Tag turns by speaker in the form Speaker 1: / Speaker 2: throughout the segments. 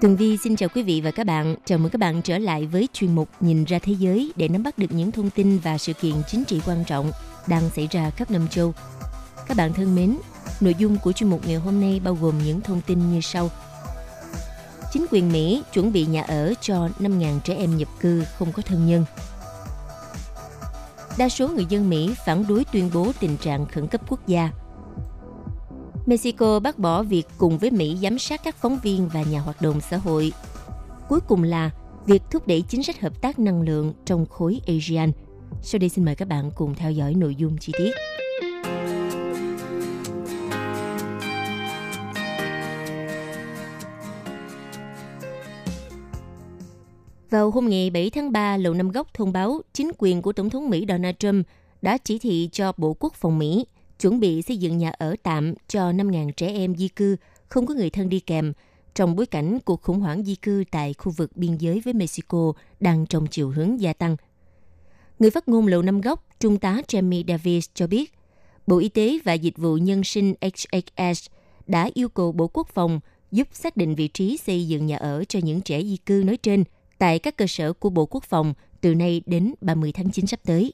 Speaker 1: Tường Vi xin chào quý vị và các bạn. Chào mừng các bạn trở lại với chuyên mục Nhìn ra thế giới để nắm bắt được những thông tin và sự kiện chính trị quan trọng đang xảy ra khắp năm châu. Các bạn thân mến, nội dung của chuyên mục ngày hôm nay bao gồm những thông tin như sau. Chính quyền Mỹ chuẩn bị nhà ở cho 5.000 trẻ em nhập cư không có thân nhân. Đa số người dân Mỹ phản đối tuyên bố tình trạng khẩn cấp quốc gia Mexico bác bỏ việc cùng với Mỹ giám sát các phóng viên và nhà hoạt động xã hội. Cuối cùng là việc thúc đẩy chính sách hợp tác năng lượng trong khối ASEAN. Sau đây xin mời các bạn cùng theo dõi nội dung chi tiết. Vào hôm ngày 7 tháng 3, Lầu Năm Góc thông báo chính quyền của Tổng thống Mỹ Donald Trump đã chỉ thị cho Bộ Quốc phòng Mỹ – chuẩn bị xây dựng nhà ở tạm cho 5.000 trẻ em di cư không có người thân đi kèm trong bối cảnh cuộc khủng hoảng di cư tại khu vực biên giới với Mexico đang trong chiều hướng gia tăng. Người phát ngôn Lầu Năm Góc, Trung tá Jamie Davis cho biết, Bộ Y tế và Dịch vụ Nhân sinh HHS đã yêu cầu Bộ Quốc phòng giúp xác định vị trí xây dựng nhà ở cho những trẻ di cư nói trên tại các cơ sở của Bộ Quốc phòng từ nay đến 30 tháng 9 sắp tới.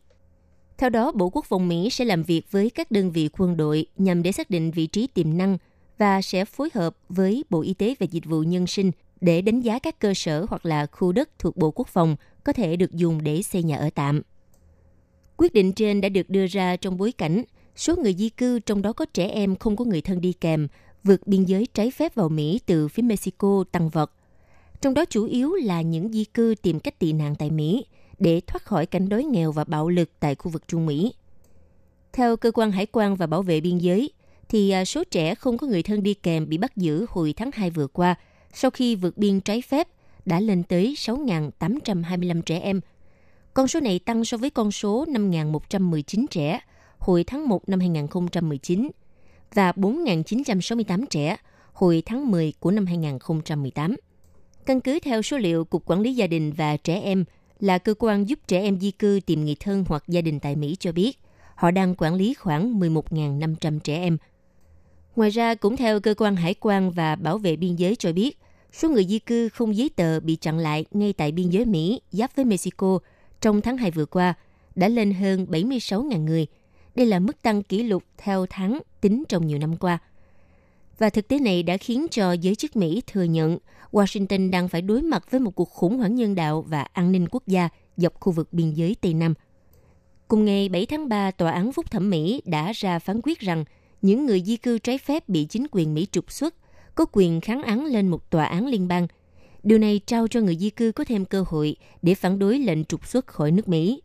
Speaker 1: Theo đó, Bộ Quốc phòng Mỹ sẽ làm việc với các đơn vị quân đội nhằm để xác định vị trí tiềm năng và sẽ phối hợp với Bộ Y tế và Dịch vụ Nhân sinh để đánh giá các cơ sở hoặc là khu đất thuộc Bộ Quốc phòng có thể được dùng để xây nhà ở tạm. Quyết định trên đã được đưa ra trong bối cảnh số người di cư trong đó có trẻ em không có người thân đi kèm vượt biên giới trái phép vào Mỹ từ phía Mexico tăng vọt. Trong đó chủ yếu là những di cư tìm cách tị nạn tại Mỹ – để thoát khỏi cảnh đói nghèo và bạo lực tại khu vực Trung Mỹ. Theo cơ quan hải quan và bảo vệ biên giới, thì à, số trẻ không có người thân đi kèm bị bắt giữ hồi tháng 2 vừa qua sau khi vượt biên trái phép đã lên tới 6.825 trẻ em. Con số này tăng so với con số 5.119 trẻ hồi tháng 1 năm 2019 và 4.968 trẻ hồi tháng 10 của năm 2018. Căn cứ theo số liệu Cục Quản lý Gia đình và Trẻ Em là cơ quan giúp trẻ em di cư tìm người thân hoặc gia đình tại Mỹ cho biết, họ đang quản lý khoảng 11.500 trẻ em. Ngoài ra, cũng theo cơ quan hải quan và bảo vệ biên giới cho biết, số người di cư không giấy tờ bị chặn lại ngay tại biên giới Mỹ giáp với Mexico trong tháng 2 vừa qua đã lên hơn 76.000 người. Đây là mức tăng kỷ lục theo tháng tính trong nhiều năm qua. Và thực tế này đã khiến cho giới chức Mỹ thừa nhận Washington đang phải đối mặt với một cuộc khủng hoảng nhân đạo và an ninh quốc gia dọc khu vực biên giới Tây Nam. Cùng ngày 7 tháng 3, Tòa án Phúc thẩm Mỹ đã ra phán quyết rằng những người di cư trái phép bị chính quyền Mỹ trục xuất có quyền kháng án lên một tòa án liên bang. Điều này trao cho người di cư có thêm cơ hội để phản đối lệnh trục xuất khỏi nước Mỹ.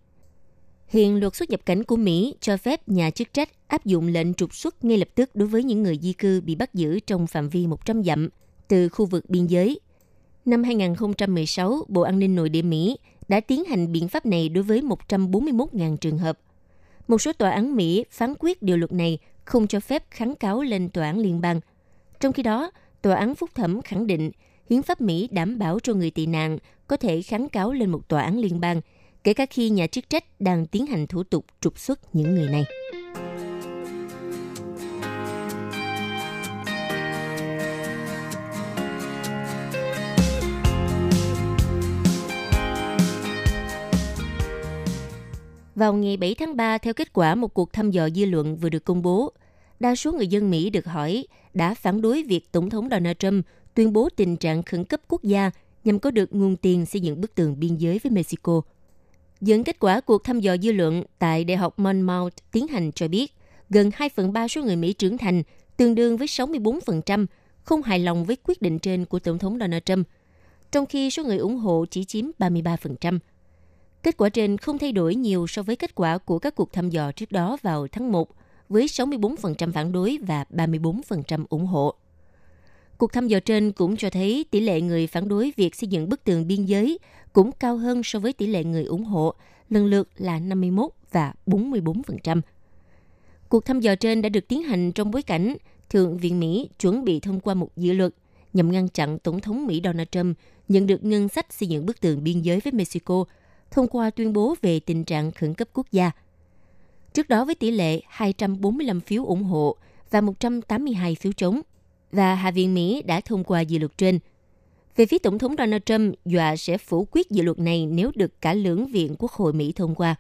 Speaker 1: Hiện luật xuất nhập cảnh của Mỹ cho phép nhà chức trách áp dụng lệnh trục xuất ngay lập tức đối với những người di cư bị bắt giữ trong phạm vi 100 dặm từ khu vực biên giới. Năm 2016, Bộ An ninh Nội địa Mỹ đã tiến hành biện pháp này đối với 141.000 trường hợp. Một số tòa án Mỹ phán quyết điều luật này không cho phép kháng cáo lên tòa án liên bang. Trong khi đó, tòa án phúc thẩm khẳng định hiến pháp Mỹ đảm bảo cho người tị nạn có thể kháng cáo lên một tòa án liên bang, kể cả khi nhà chức trách đang tiến hành thủ tục trục xuất những người này. Vào ngày 7 tháng 3, theo kết quả một cuộc thăm dò dư luận vừa được công bố, đa số người dân Mỹ được hỏi đã phản đối việc Tổng thống Donald Trump tuyên bố tình trạng khẩn cấp quốc gia nhằm có được nguồn tiền xây dựng bức tường biên giới với Mexico. Dẫn kết quả cuộc thăm dò dư luận tại Đại học Monmouth tiến hành cho biết, gần 2 phần 3 số người Mỹ trưởng thành, tương đương với 64%, không hài lòng với quyết định trên của Tổng thống Donald Trump, trong khi số người ủng hộ chỉ chiếm 33%. Kết quả trên không thay đổi nhiều so với kết quả của các cuộc thăm dò trước đó vào tháng 1, với 64% phản đối và 34% ủng hộ. Cuộc thăm dò trên cũng cho thấy tỷ lệ người phản đối việc xây dựng bức tường biên giới cũng cao hơn so với tỷ lệ người ủng hộ, lần lượt là 51 và 44%. Cuộc thăm dò trên đã được tiến hành trong bối cảnh Thượng viện Mỹ chuẩn bị thông qua một dự luật nhằm ngăn chặn Tổng thống Mỹ Donald Trump nhận được ngân sách xây dựng bức tường biên giới với Mexico thông qua tuyên bố về tình trạng khẩn cấp quốc gia. Trước đó với tỷ lệ 245 phiếu ủng hộ và 182 phiếu chống, và Hạ viện Mỹ đã thông qua dự luật trên. Về phía Tổng thống Donald Trump dọa sẽ phủ quyết dự luật này nếu được cả lưỡng viện Quốc hội Mỹ thông qua.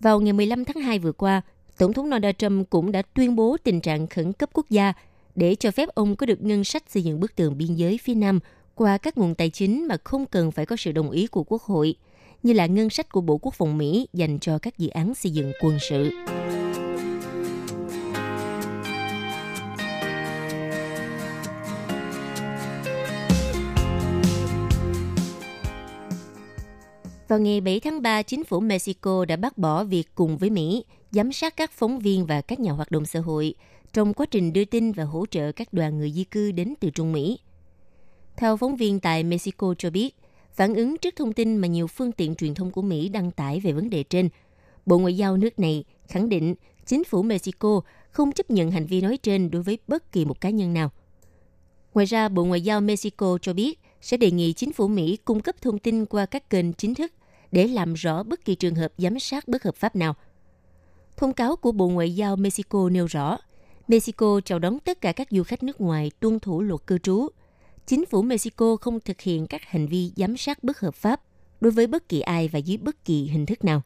Speaker 1: Vào ngày 15 tháng 2 vừa qua, Tổng thống Donald Trump cũng đã tuyên bố tình trạng khẩn cấp quốc gia để cho phép ông có được ngân sách xây dựng bức tường biên giới phía Nam qua các nguồn tài chính mà không cần phải có sự đồng ý của Quốc hội, như là ngân sách của Bộ Quốc phòng Mỹ dành cho các dự án xây dựng quân sự. Vào ngày 7 tháng 3, chính phủ Mexico đã bác bỏ việc cùng với Mỹ giám sát các phóng viên và các nhà hoạt động xã hội trong quá trình đưa tin và hỗ trợ các đoàn người di cư đến từ Trung Mỹ. Theo phóng viên tại Mexico cho biết, phản ứng trước thông tin mà nhiều phương tiện truyền thông của Mỹ đăng tải về vấn đề trên, Bộ Ngoại giao nước này khẳng định chính phủ Mexico không chấp nhận hành vi nói trên đối với bất kỳ một cá nhân nào. Ngoài ra, Bộ Ngoại giao Mexico cho biết sẽ đề nghị chính phủ Mỹ cung cấp thông tin qua các kênh chính thức để làm rõ bất kỳ trường hợp giám sát bất hợp pháp nào. Thông cáo của Bộ Ngoại giao Mexico nêu rõ, Mexico chào đón tất cả các du khách nước ngoài tuân thủ luật cư trú. Chính phủ Mexico không thực hiện các hành vi giám sát bất hợp pháp đối với bất kỳ ai và dưới bất kỳ hình thức nào.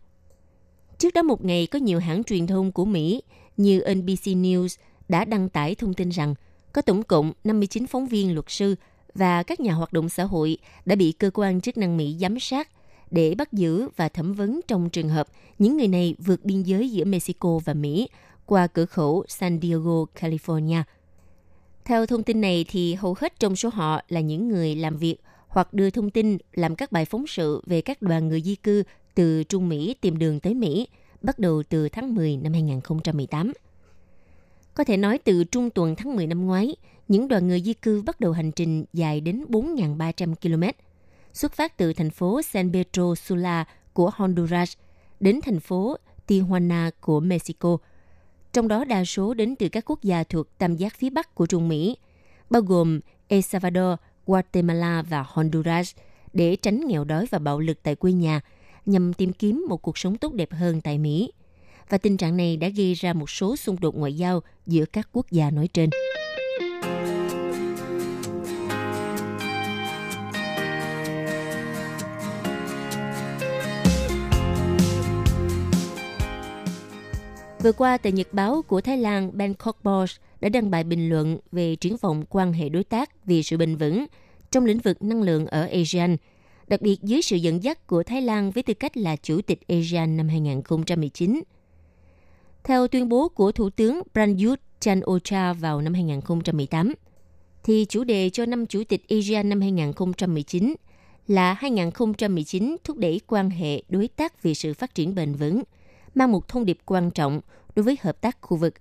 Speaker 1: Trước đó một ngày, có nhiều hãng truyền thông của Mỹ như NBC News đã đăng tải thông tin rằng có tổng cộng 59 phóng viên luật sư và các nhà hoạt động xã hội đã bị cơ quan chức năng Mỹ giám sát để bắt giữ và thẩm vấn trong trường hợp những người này vượt biên giới giữa Mexico và Mỹ qua cửa khẩu San Diego, California. Theo thông tin này thì hầu hết trong số họ là những người làm việc hoặc đưa thông tin làm các bài phóng sự về các đoàn người di cư từ Trung Mỹ tìm đường tới Mỹ, bắt đầu từ tháng 10 năm 2018. Có thể nói từ trung tuần tháng 10 năm ngoái, những đoàn người di cư bắt đầu hành trình dài đến 4.300 km, xuất phát từ thành phố San Pedro Sula của Honduras đến thành phố Tijuana của Mexico. Trong đó đa số đến từ các quốc gia thuộc tam giác phía Bắc của Trung Mỹ, bao gồm El Salvador, Guatemala và Honduras, để tránh nghèo đói và bạo lực tại quê nhà, nhằm tìm kiếm một cuộc sống tốt đẹp hơn tại Mỹ. Và tình trạng này đã gây ra một số xung đột ngoại giao giữa các quốc gia nói trên. Vừa qua, tờ Nhật báo của Thái Lan Bangkok Post đã đăng bài bình luận về triển vọng quan hệ đối tác vì sự bền vững trong lĩnh vực năng lượng ở ASEAN, đặc biệt dưới sự dẫn dắt của Thái Lan với tư cách là chủ tịch ASEAN năm 2019. Theo tuyên bố của Thủ tướng Prayut Chan-o-cha vào năm 2018, thì chủ đề cho năm chủ tịch ASEAN năm 2019 là 2019 thúc đẩy quan hệ đối tác vì sự phát triển bền vững – mang một thông điệp quan trọng đối với hợp tác khu vực.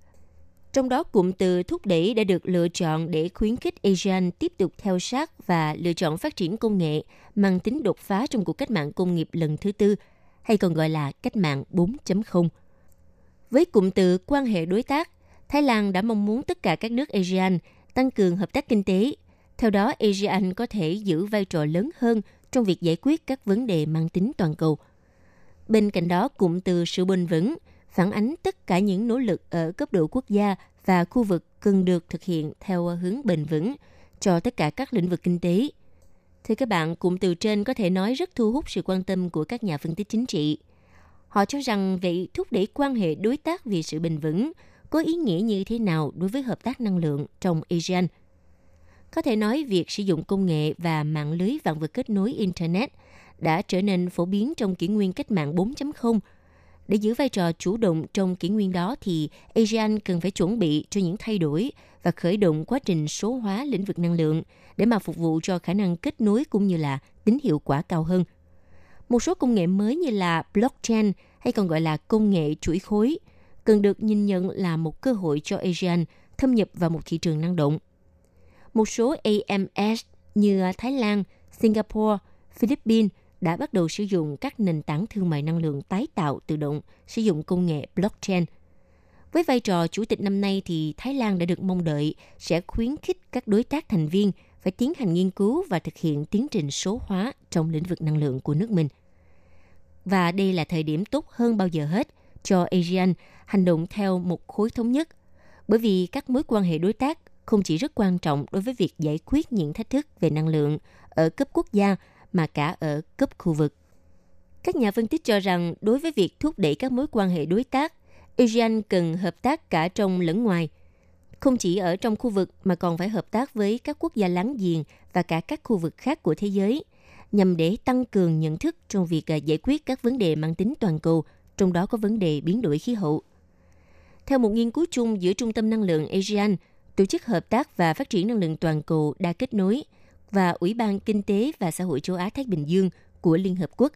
Speaker 1: Trong đó, cụm từ thúc đẩy đã được lựa chọn để khuyến khích ASEAN tiếp tục theo sát và lựa chọn phát triển công nghệ mang tính đột phá trong cuộc cách mạng công nghiệp lần thứ tư, hay còn gọi là cách mạng 4.0. Với cụm từ quan hệ đối tác, Thái Lan đã mong muốn tất cả các nước ASEAN tăng cường hợp tác kinh tế. Theo đó, ASEAN có thể giữ vai trò lớn hơn trong việc giải quyết các vấn đề mang tính toàn cầu – Bên cạnh đó, cụm từ sự bền vững phản ánh tất cả những nỗ lực ở cấp độ quốc gia và khu vực cần được thực hiện theo hướng bền vững cho tất cả các lĩnh vực kinh tế. Thưa các bạn, cụm từ trên có thể nói rất thu hút sự quan tâm của các nhà phân tích chính trị. Họ cho rằng vậy thúc đẩy quan hệ đối tác vì sự bền vững có ý nghĩa như thế nào đối với hợp tác năng lượng trong ASEAN. Có thể nói việc sử dụng công nghệ và mạng lưới vạn vật kết nối Internet – đã trở nên phổ biến trong kỷ nguyên cách mạng 4.0. Để giữ vai trò chủ động trong kỷ nguyên đó thì ASEAN cần phải chuẩn bị cho những thay đổi và khởi động quá trình số hóa lĩnh vực năng lượng để mà phục vụ cho khả năng kết nối cũng như là tính hiệu quả cao hơn. Một số công nghệ mới như là blockchain hay còn gọi là công nghệ chuỗi khối cần được nhìn nhận là một cơ hội cho ASEAN thâm nhập vào một thị trường năng động. một số AMS như Thái Lan, Singapore, Philippines đã bắt đầu sử dụng các nền tảng thương mại năng lượng tái tạo tự động sử dụng công nghệ blockchain. Với vai trò chủ tịch năm nay thì Thái Lan đã được mong đợi sẽ khuyến khích các đối tác thành viên phải tiến hành nghiên cứu và thực hiện tiến trình số hóa trong lĩnh vực năng lượng của nước mình. Và đây là thời điểm tốt hơn bao giờ hết cho ASEAN hành động theo một khối thống nhất, bởi vì các mối quan hệ đối tác không chỉ rất quan trọng đối với việc giải quyết những thách thức về năng lượng ở cấp quốc gia mà cả ở cấp khu vực. Các nhà phân tích cho rằng đối với việc thúc đẩy các mối quan hệ đối tác, ASEAN cần hợp tác cả trong lẫn ngoài, không chỉ ở trong khu vực mà còn phải hợp tác với các quốc gia láng giềng và cả các khu vực khác của thế giới, nhằm để tăng cường nhận thức trong việc à, giải quyết các vấn đề mang tính toàn cầu, trong đó có vấn đề biến đổi khí hậu. Theo một nghiên cứu chung giữa Trung tâm Năng lượng ASEAN, Tổ chức Hợp tác và Phát triển Năng lượng Toàn cầu đã kết nối và Ủy ban Kinh tế và Xã hội châu Á-Thái Bình Dương của Liên Hợp Quốc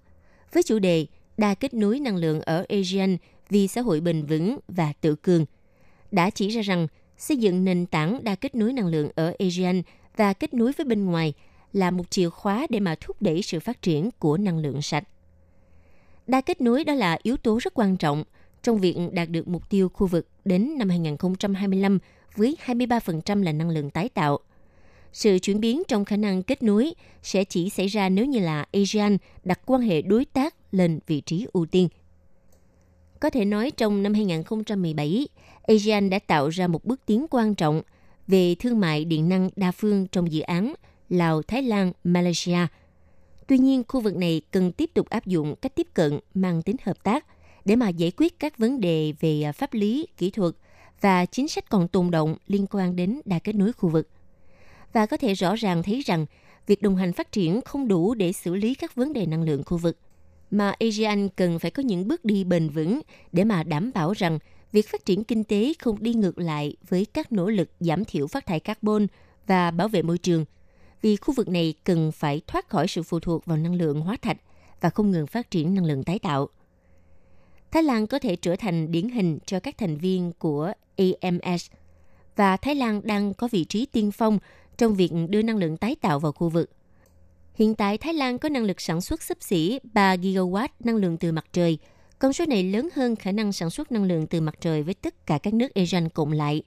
Speaker 1: với chủ đề Đa kết nối năng lượng ở ASEAN vì xã hội bền vững và tự cường, đã chỉ ra rằng xây dựng nền tảng đa kết nối năng lượng ở ASEAN và kết nối với bên ngoài là một chìa khóa để mà thúc đẩy sự phát triển của năng lượng sạch. Đa kết nối đó là yếu tố rất quan trọng trong việc đạt được mục tiêu khu vực đến năm 2025 với 23% là năng lượng tái tạo. Sự chuyển biến trong khả năng kết nối sẽ chỉ xảy ra nếu như là ASEAN đặt quan hệ đối tác lên vị trí ưu tiên. Có thể nói trong năm 2017, ASEAN đã tạo ra một bước tiến quan trọng về thương mại điện năng đa phương trong dự án Lào, Thái Lan, Malaysia. Tuy nhiên, khu vực này cần tiếp tục áp dụng cách tiếp cận mang tính hợp tác để mà giải quyết các vấn đề về à, pháp lý, kỹ thuật và chính sách còn tồn động liên quan đến đa kết nối khu vực. Và có thể rõ ràng thấy rằng việc đồng hành phát triển không đủ để xử lý các vấn đề năng lượng khu vực, mà ASEAN cần phải có những bước đi bền vững để mà đảm bảo rằng việc phát triển kinh tế không đi ngược lại với các nỗ lực giảm thiểu phát thải carbon và bảo vệ môi trường, vì khu vực này cần phải thoát khỏi sự phụ thuộc vào năng lượng hóa thạch và không ngừng phát triển năng lượng tái tạo. Thái Lan có thể trở thành điển hình cho các thành viên của AMS và Thái Lan đang có vị trí tiên phong trong việc đưa năng lượng tái tạo vào khu vực. Hiện tại Thái Lan có năng lực sản xuất sấp xỉ 3 gigawatt năng lượng từ mặt trời. Con số này lớn hơn khả năng sản xuất năng lượng từ mặt trời với tất cả các nước ASEAN cộng lại.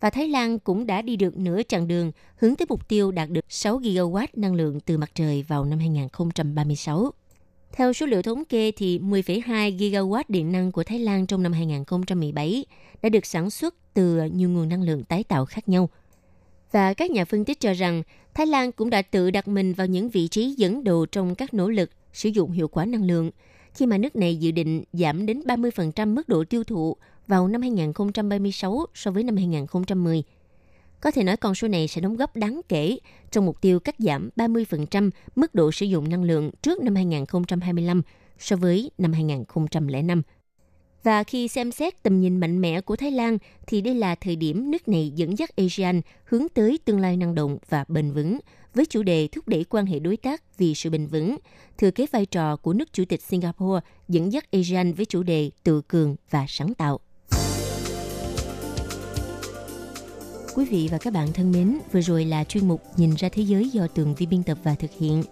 Speaker 1: Và Thái Lan cũng đã đi được nửa chặng đường hướng tới mục tiêu đạt được 6 gigawatt năng lượng từ mặt trời vào năm 2036. Theo số liệu thống kê thì 10,2 gigawatt điện năng của Thái Lan trong năm 2017 đã được sản xuất từ nhiều nguồn năng lượng tái tạo khác nhau. Và các nhà phân tích cho rằng Thái Lan cũng đã tự đặt mình vào những vị trí dẫn đầu trong các nỗ lực sử dụng hiệu quả năng lượng, khi mà nước này dự định giảm đến 30% mức độ tiêu thụ vào năm 2036 so với năm 2010. Có thể nói con số này sẽ đóng góp đáng kể trong mục tiêu cắt giảm 30% mức độ sử dụng năng lượng trước năm 2025 so với năm 2005. Và khi xem xét tầm nhìn mạnh mẽ của Thái Lan thì đây là thời điểm nước này dẫn dắt ASEAN hướng tới tương lai năng động và bền vững với chủ đề thúc đẩy quan hệ đối tác vì sự bền vững, thừa kế vai trò của nước chủ tịch Singapore dẫn dắt ASEAN với chủ đề tự cường và sáng tạo. Quý vị và các bạn thân mến, vừa rồi là chuyên mục Nhìn ra thế giới do Tường Vi biên tập và thực hiện.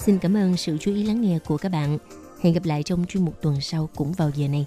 Speaker 1: Xin cảm ơn sự chú ý lắng nghe của các bạn. Hẹn gặp lại trong chuyên mục tuần sau cũng vào giờ này.